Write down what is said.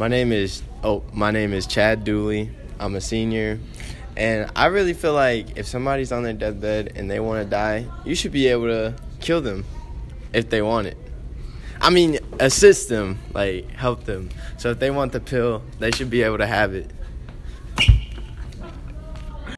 My name is oh, my name is Chad Dooley. I'm a senior, and I really feel like if somebody's on their deathbed and they want to die, you should be able to kill them if they want it. I mean, assist them, like help them. So if they want the pill, they should be able to have it.